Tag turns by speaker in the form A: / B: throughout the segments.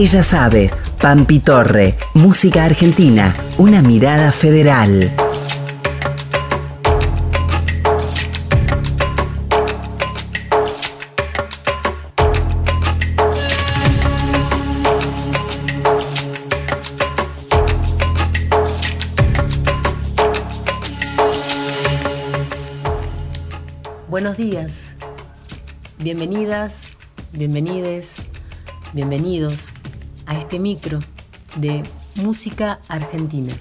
A: Ella sabe, Pampi Torre, música argentina, una mirada federal.
B: Buenos días, bienvenidas, bienvenides, bienvenidos este micro de música argentina,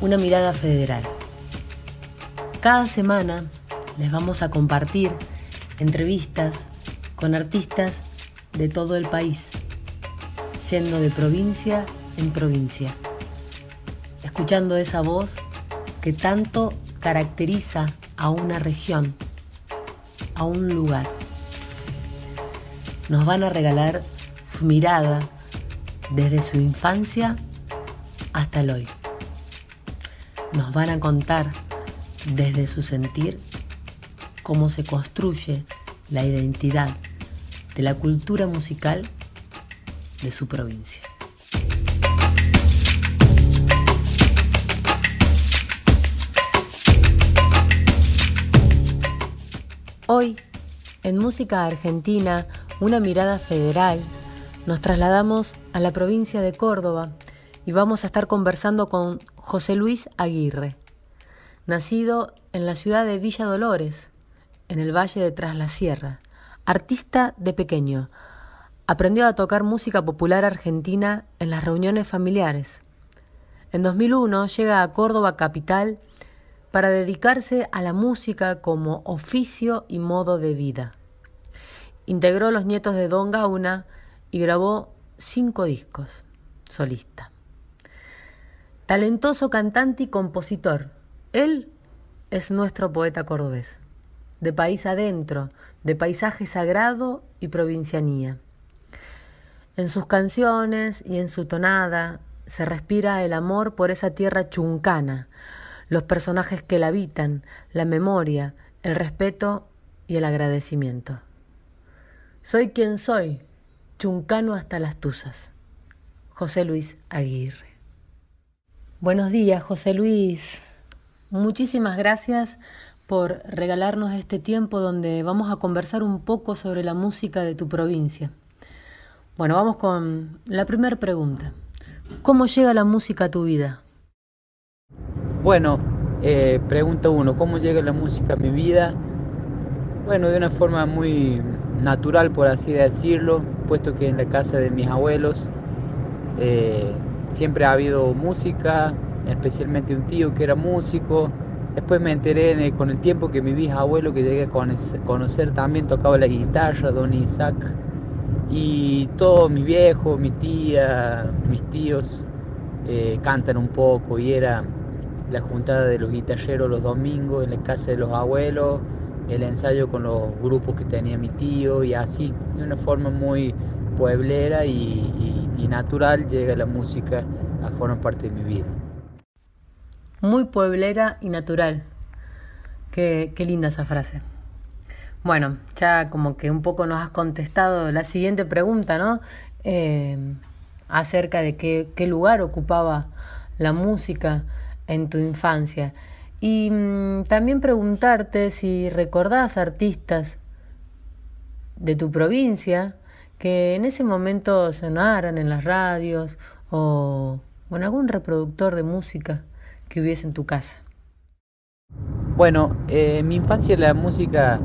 B: una mirada federal. Cada semana les vamos a compartir entrevistas con artistas de todo el país, yendo de provincia en provincia, escuchando esa voz que tanto caracteriza a una región, a un lugar. Nos van a regalar su mirada desde su infancia hasta el hoy. Nos van a contar desde su sentir cómo se construye la identidad de la cultura musical de su provincia. Hoy, en Música Argentina, una mirada federal, nos trasladamos a la provincia de Córdoba y vamos a estar conversando con José Luis Aguirre, nacido en la ciudad de Villa Dolores, en el valle de Tras la Sierra, artista de pequeño. Aprendió a tocar música popular argentina en las reuniones familiares. En 2001 llega a Córdoba capital para dedicarse a la música como oficio y modo de vida. Integró Los Nietos de Don Gauna y grabó cinco discos solista. Talentoso cantante y compositor, él es nuestro poeta cordobés, de país adentro, de paisaje sagrado y provincianía. En sus canciones y en su tonada se respira el amor por esa tierra chuncana, los personajes que la habitan, la memoria, el respeto y el agradecimiento. Soy quien soy, chuncano hasta las tuzas. José Luis Aguirre. Buenos días, José Luis. Muchísimas gracias por regalarnos este tiempo donde vamos a conversar un poco sobre la música de tu provincia. Bueno, vamos con la primera pregunta. ¿Cómo llega la música a tu vida?
C: Bueno, eh, pregunta uno, ¿cómo llega la música a mi vida? Bueno, de una forma muy natural, por así decirlo, puesto que en la casa de mis abuelos eh, siempre ha habido música, especialmente un tío que era músico. Después me enteré con el tiempo que mi bisabuelo que llegué a conocer también tocaba la guitarra, don Isaac. Y todos mis viejos, mi tía, mis tíos eh, cantan un poco y era la juntada de los guitarreros los domingos en la casa de los abuelos, el ensayo con los grupos que tenía mi tío y así, de una forma muy pueblera y, natural llega la música a formar parte de mi vida.
B: Muy pueblera y natural. Qué, linda esa frase. Bueno, ya como que un poco nos has contestado la siguiente pregunta, ¿no? Eh, acerca de qué, qué lugar ocupaba la música en tu infancia. Y mm, también preguntarte si recordás artistas de tu provincia que en ese momento sonaran en las radios o, en algún reproductor de música que hubiese en tu casa.
C: Bueno, eh, en mi infancia la música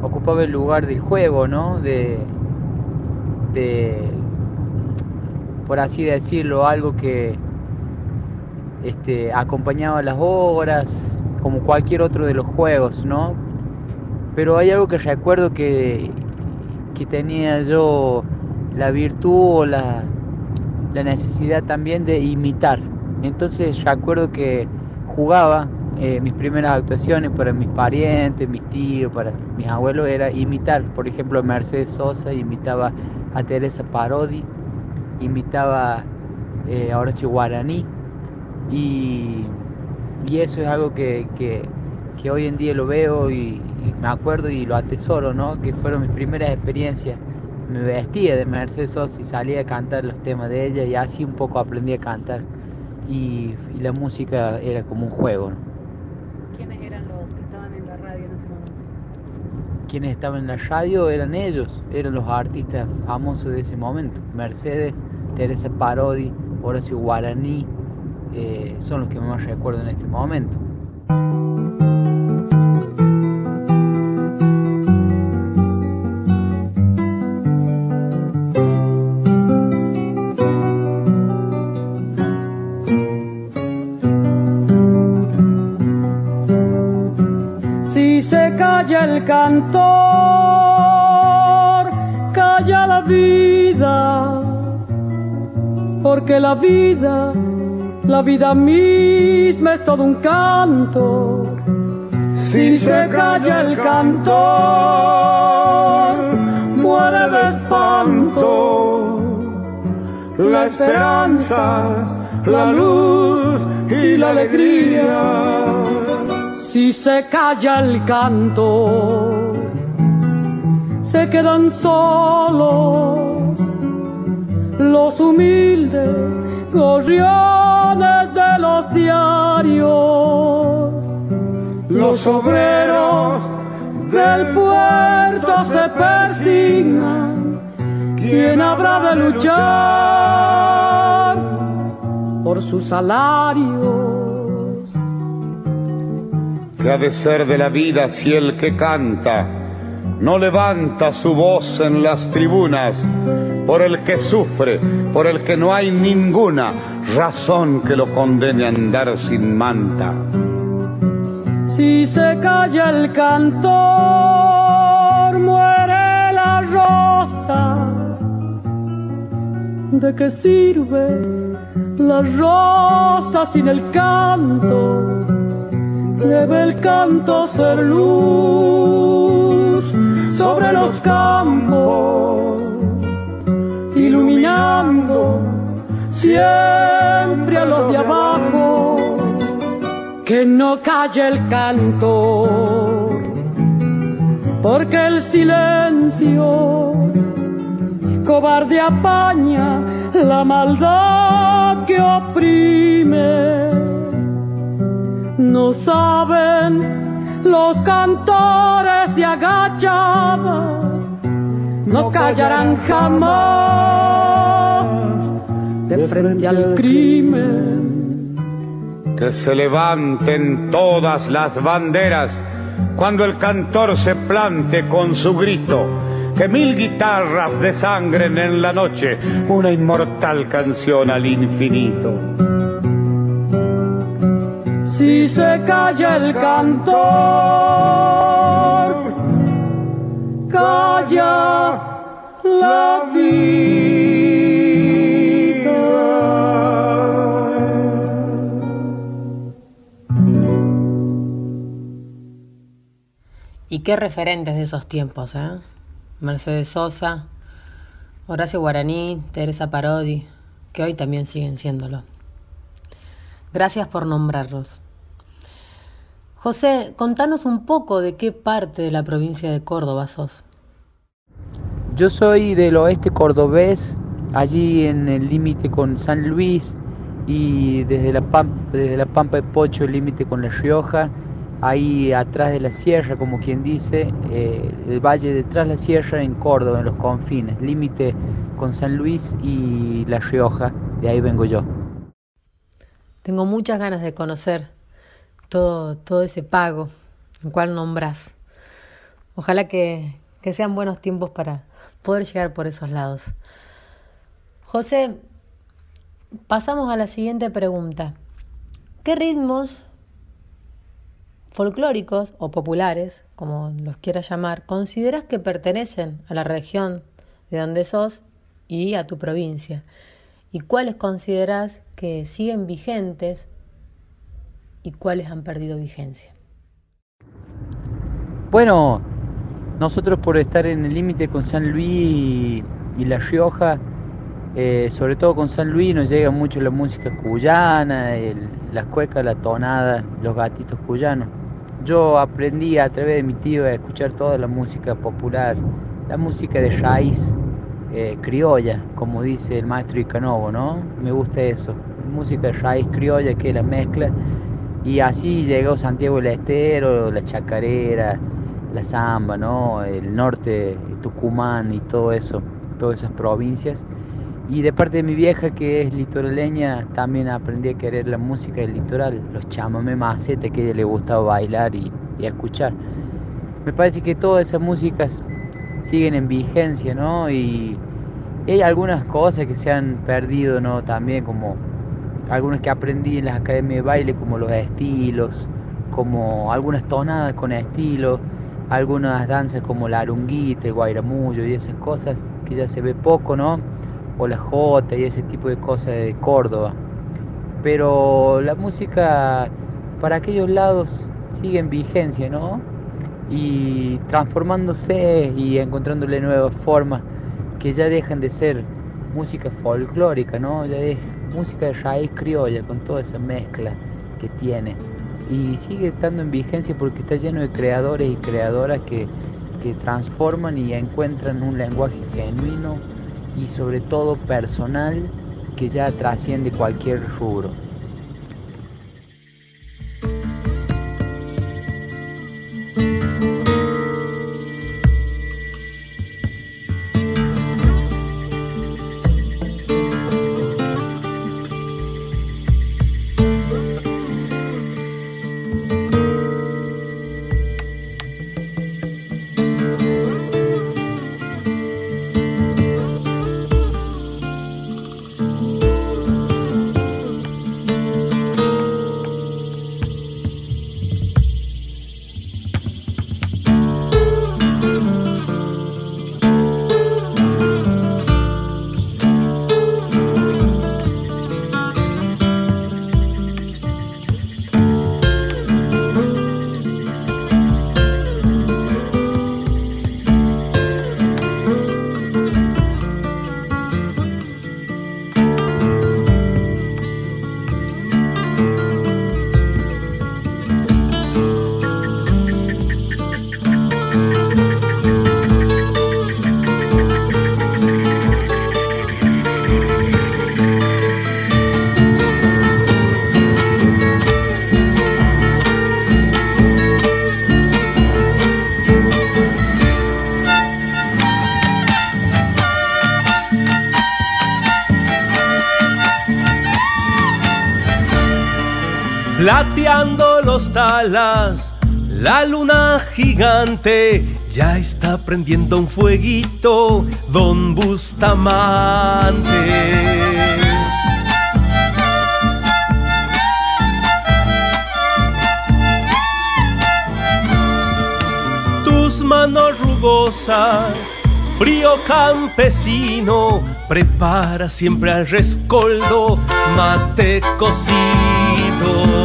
C: ocupaba el lugar del juego, ¿no? De, de por así decirlo, algo que, este, acompañaba las obras, como cualquier otro de los juegos, ¿no? Pero hay algo que recuerdo que, que tenía yo la virtud o la, la necesidad también de imitar. Entonces recuerdo que jugaba eh, mis primeras actuaciones para mis parientes, mis tíos, para mis abuelos, era imitar. Por ejemplo, Mercedes Sosa imitaba a Teresa Parodi, imitaba eh, a Horacio Guaraní. Y, eso es algo que, hoy en día lo veo y, me acuerdo y lo atesoro, ¿no? Que fueron mis primeras experiencias me vestía de Mercedes Sosa y salía a cantar los temas de ella y así un poco aprendí a cantar. Y, y la música era como un juego. ¿no?
B: ¿Quiénes eran los que estaban en la radio en ese momento?
C: Quienes estaban en la radio eran ellos, eran los artistas famosos de ese momento. Mercedes, Teresa Parodi, Horacio Guaraní, eh, son los que más recuerdo en este momento.
D: Si se calla el cantor, calla la vida, porque la vida, la vida misma es todo un canto. Si se calla el cantor, muere de espanto la esperanza, la luz y la alegría. Si se calla el canto, se quedan solos los humildes gorriones de los diarios. Los obreros del puerto se persignan. ¿Quién habrá de luchar por sus salarios?
E: ¿Qué ha de ser de la vida si el que canta no levanta su voz en las tribunas por el que sufre, por el que no hay ninguna razón que lo condene a andar sin manta?
D: Si se calla el cantor, muere la rosa. ¿De qué sirve la rosa sin el canto? Debe el canto ser luz sobre los campos, iluminando siempre a los de abajo. Que no calle el canto, porque el silencio cobarde apaña la maldad que oprime. No saben los cantores de agachadas, no callarán jamás de frente al crimen.
E: Que se levanten todas las banderas cuando el cantor se plante con su grito. Que mil guitarras desangren en la noche una inmortal canción al infinito.
D: Si se calla el cantor, calla la vida.
B: Y qué referentes de esos tiempos, ¿eh? Mercedes Sosa, Horacio Guaraní, Teresa Parodi, que hoy también siguen siéndolo. Gracias por nombrarlos. José, contanos un poco de qué parte de la provincia de Córdoba sos.
C: Yo soy del oeste cordobés, allí en el límite con San Luis y desde la, Pampa, de Pocho el límite con La Rioja, ahí atrás de la sierra, como quien dice, eh, el valle detrás de la sierra en Córdoba, en los confines, límite con San Luis y La Rioja, de ahí vengo yo.
B: Tengo muchas ganas de conocer todo, todo ese pago, el cual nombrás. Ojalá que, que sean buenos tiempos para poder llegar por esos lados. José, pasamos a la siguiente pregunta. ¿Qué ritmos folclóricos o populares, como los quieras llamar, consideras que pertenecen a la región de donde sos y a tu provincia? ¿Y cuáles consideras que siguen vigentes y cuáles han perdido vigencia?
C: Bueno, nosotros por estar en el límite con San Luis y, La Rioja, eh, sobre todo con San Luis nos llega mucho la música cuyana, el, las cuecas, la tonada, los gatitos cuyanos. Yo aprendí a través de mi tío a escuchar toda la música popular, la música de raíz, eh, criolla, como dice el maestro Icanovo, ¿no? Me gusta eso, música de raíz criolla que la mezcla. Y así llegó Santiago del Estero, la chacarera, la samba, ¿no? El norte, Tucumán y todo eso, todas esas provincias. Y de parte de mi vieja que es litoraleña, también aprendí a querer la música del litoral, los chamamé macete que a ella le gustaba bailar y, y escuchar. Me parece que todas esas músicas siguen en vigencia, ¿no? Y hay algunas cosas que se han perdido, ¿no? También como algunas que aprendí en las academias de baile, como los estilos, como algunas tonadas con estilos, algunas danzas como la arunguita, el guairamullo y esas cosas que ya se ve poco, ¿no? O la jota y ese tipo de cosas de Córdoba. Pero la música para aquellos lados sigue en vigencia, ¿no? Y transformándose y encontrándole nuevas formas que ya dejan de ser música folclórica, ¿no? Ya es música de raíz criolla con toda esa mezcla que tiene. Y sigue estando en vigencia porque está lleno de creadores y creadoras que, que transforman y encuentran un lenguaje genuino y sobre todo personal que ya trasciende cualquier rubro.
F: La luna gigante ya está prendiendo un fueguito, don Bustamante. Tus manos rugosas, frío campesino, prepara siempre al rescoldo mate cocido.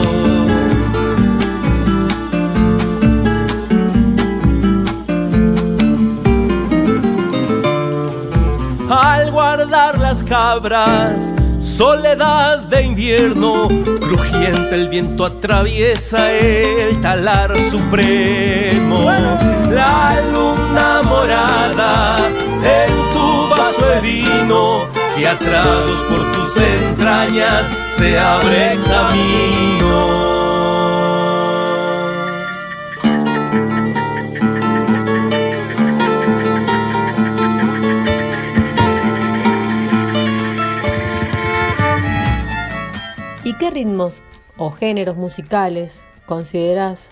F: Al guardar las cabras, soledad de invierno, crujiente el viento atraviesa el talar supremo. La luna morada en tu vaso de vino, que a por tus entrañas se abre camino.
B: Ritmos o géneros musicales consideras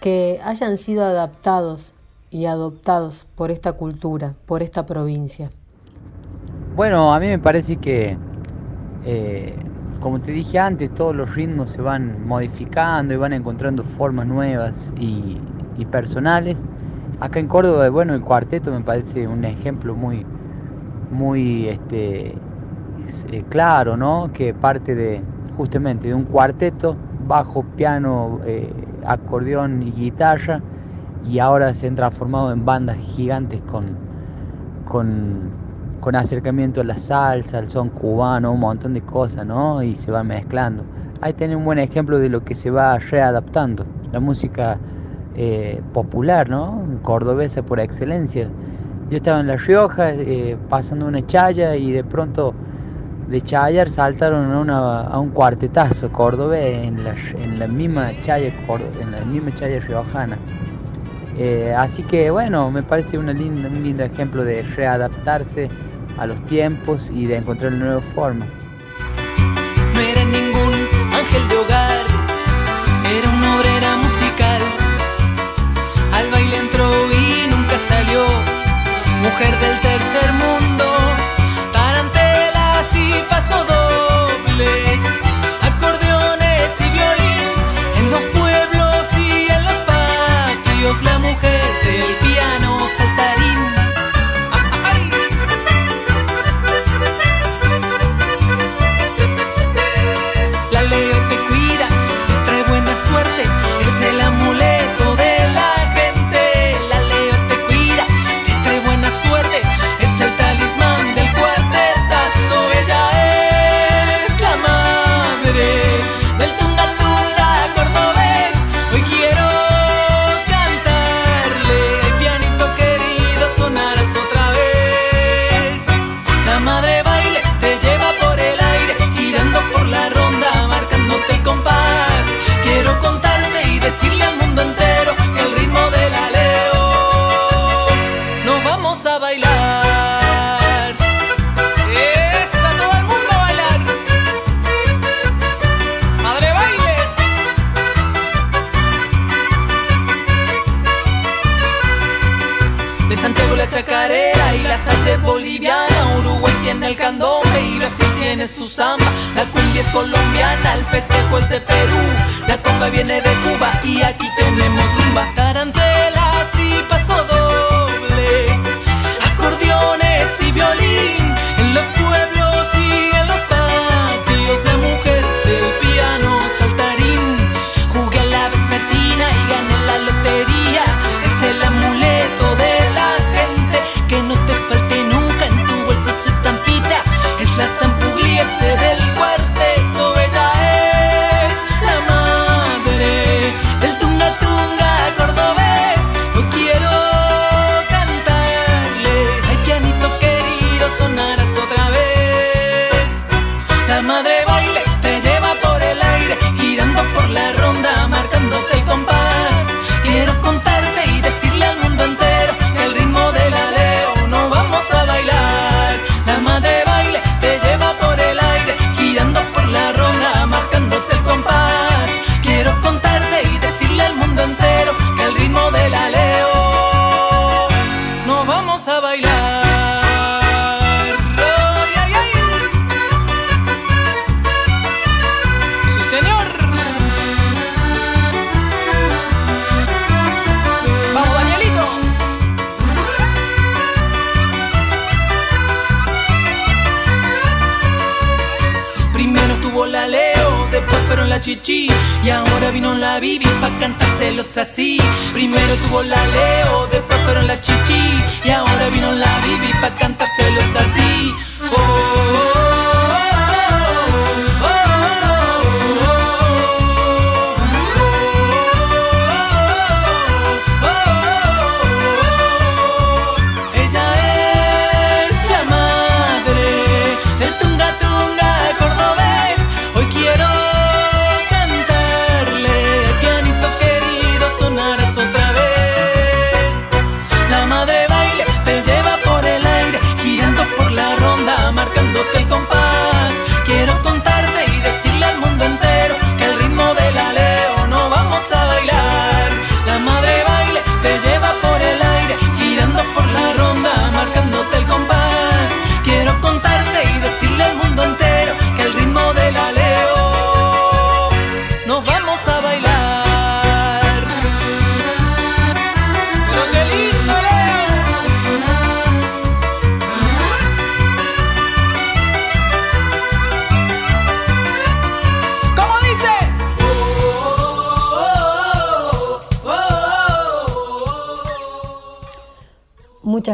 B: que hayan sido adaptados y adoptados por esta cultura, por esta provincia?
C: Bueno, a mí me parece que, eh, como te dije antes, todos los ritmos se van modificando y van encontrando formas nuevas y, personales. Acá en Córdoba, bueno, el cuarteto me parece un ejemplo muy, muy este, eh, claro, ¿no? Que parte de, justamente de un cuarteto, bajo, piano, eh, acordeón y guitarra, y ahora se han transformado en bandas gigantes con, con, acercamiento a la salsa, al son cubano, un montón de cosas, ¿no? Y se van mezclando. Ahí tiene un buen ejemplo de lo que se va readaptando, la música eh, popular, ¿no? Cordobesa por excelencia. Yo estaba en La Rioja eh, pasando una chaya y de pronto de Chayar saltaron a, una, a un cuartetazo cordobés en la, en la misma Chaya, en la misma Chaya riojana. Eh, así que bueno, me parece una linda, un lindo ejemplo de readaptarse a los tiempos y de encontrar una nueva forma.
G: No era ningún ángel de hogar, era una obrera musical. Al baile entró y nunca salió, mujer del De Santiago la chacarera y la Sánchez boliviana, Uruguay tiene el candombe y Brasil tiene su samba. La cumbia es colombiana, el festejo es de Perú, la comba viene de Cuba y aquí tenemos rumba. Tarantelas y pasodobles, acordeones y violín en los pueblos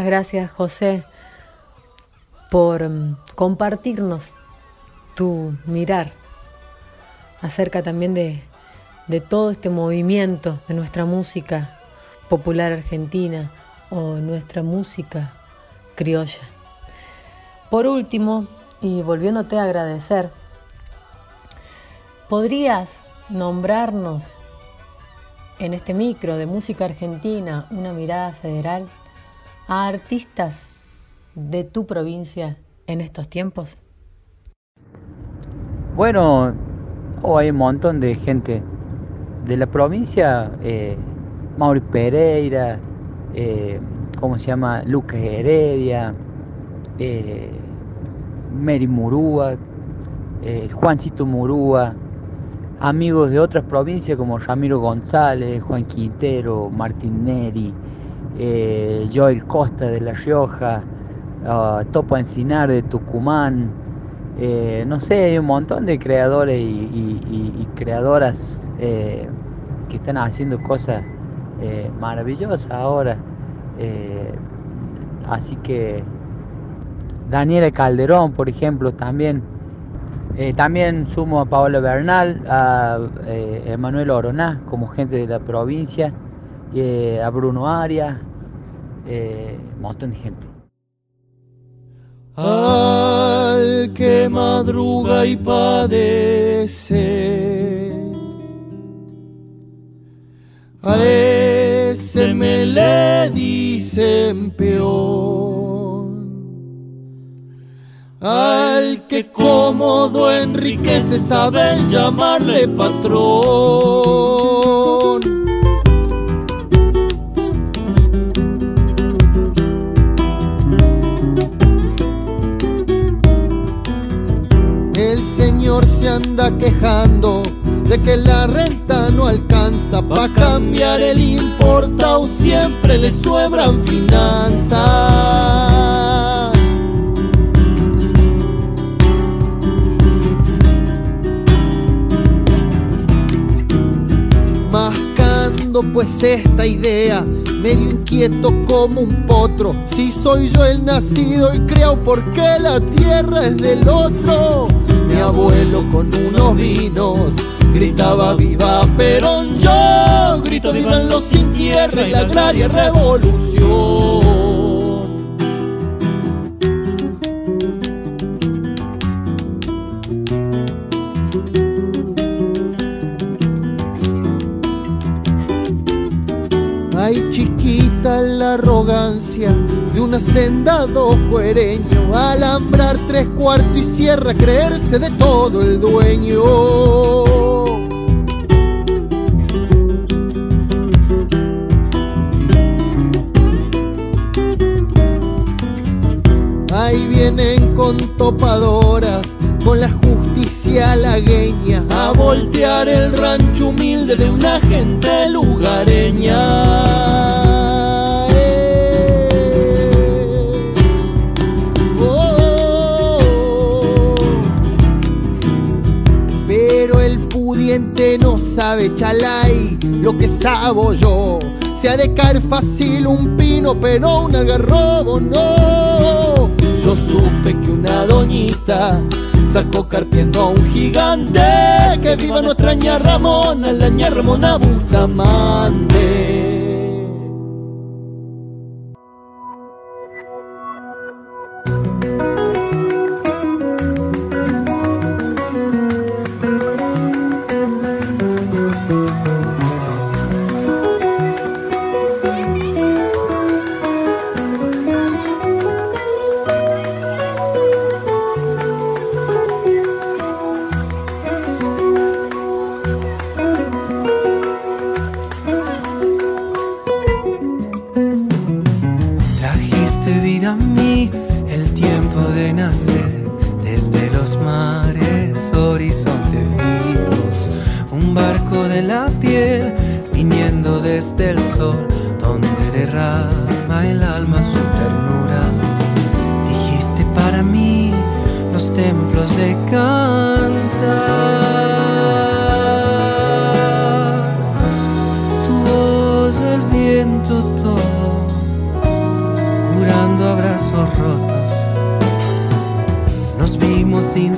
B: Muchas gracias, José, por mm, compartirnos tu mirar acerca también de, de todo este movimiento de nuestra música popular argentina o nuestra música criolla. Por último, y volviéndote a agradecer, ¿podrías nombrarnos en este micro de música argentina una mirada federal? A artistas de tu provincia en estos tiempos?
C: Bueno, oh, hay un montón de gente de la provincia, eh, Mauri Pereira, eh, ¿cómo se llama? Lucas Heredia, eh, Mary Murúa, eh, Juancito Murúa, amigos de otras provincias como Ramiro González, Juan Quintero, Martín Neri, eh, Joel Costa de La Rioja, uh, Topo Encinar de Tucumán, eh, no sé, hay un montón de creadores y, creadoras eh, que están haciendo cosas eh, maravillosas ahora. Así que Daniela Calderón, por ejemplo, también. También sumo a Paola Bernal, a eh, Emanuel Oroná como gente de la provincia, a Bruno Arias, eh, gente.
H: al que madruga y padece. A ese me le dicen peón. Al que cómodo enriquece saben llamarle patrón. Anda quejando de que la renta no alcanza pa' cambiar el importado siempre le sobran finanzas. Mascando pues esta idea, medio inquieto como un potro. Si soy yo el nacido y creo porque la tierra es del otro. Mi abuelo con unos vinos. Gritaba viva Perón, yo grito viva los sin tierra y la agraria revolución. De un hacendado juereño Alambrar tres cuartos y cierra, creerse de todo el dueño Ahí vienen con topadoras, con la justicia lagueña, a voltear el rancho humilde de una gente lugareña. Sabe chalay lo que sabo yo. Se ha de caer fácil un pino, pero un algarrobo no. Yo supe que una doñita sacó carpiendo a un gigante. Que viva nuestra ña Ramona, la ña Ramona Bustamante.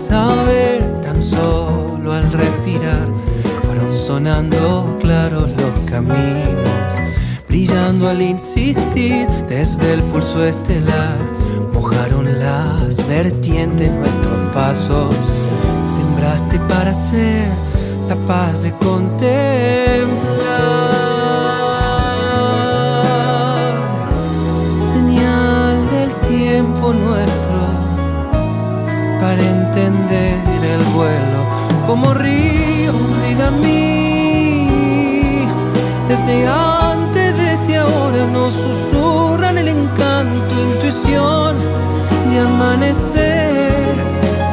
I: Saber, tan solo al respirar, fueron sonando claros los caminos, brillando al insistir desde el pulso estelar, vertiente nuestros pasos. Sembraste para ser la paz de contemplar. Como río, vida mí. Desde antes de este ahora nos susurran el encanto, intuición de amanecer,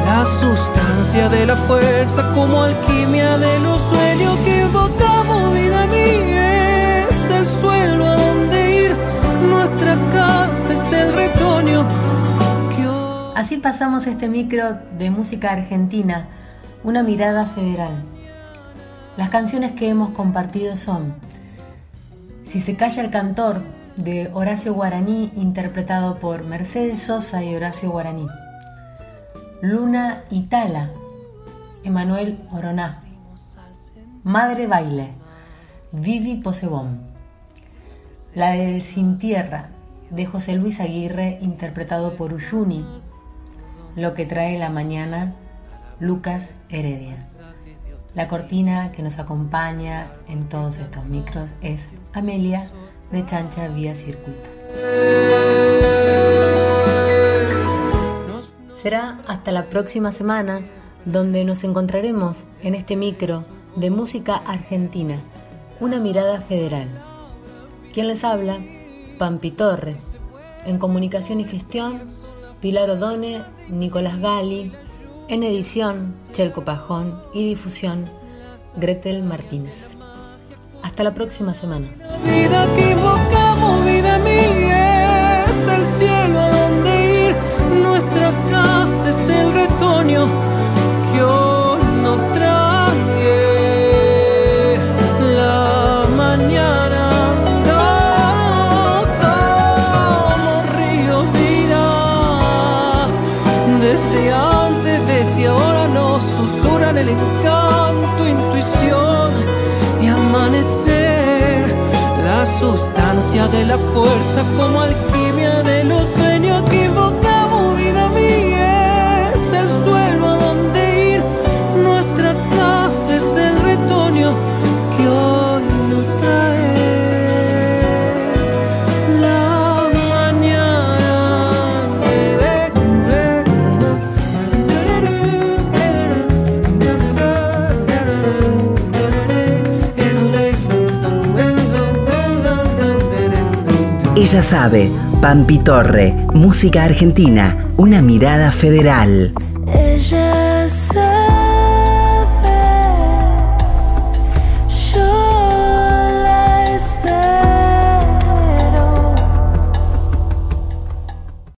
I: la sustancia de la fuerza como alquimia de los sueños que evocamos, vida mía, es el suelo a donde ir, nuestra casa es el retoño.
B: Así pasamos este micro de música argentina, una mirada federal. Las canciones que hemos compartido son Si se calla el cantor de Horacio Guaraní interpretado por Mercedes Sosa y Horacio Guaraní. Luna Itala, Emanuel Oroná. Madre Baile, Vivi Posebón. La del Sin Tierra, de José Luis Aguirre, interpretado por Uyuni. Lo que trae la mañana, Lucas Heredia. La cortina que nos acompaña en todos estos micros es Amelia de Chancha Vía Circuito. Será hasta la próxima semana donde nos encontraremos en este micro de música argentina, una mirada federal. ¿Quién les habla? Pampi Torre. En comunicación y gestión, Pilar Odone, Nicolás Gali. En edición, Chelco Pajón y difusión, Gretel Martínez. Hasta la próxima semana.
I: Sustancia de la fuerza como alquimia de los
A: Ella sabe, Pampi Torre, música argentina, una mirada federal.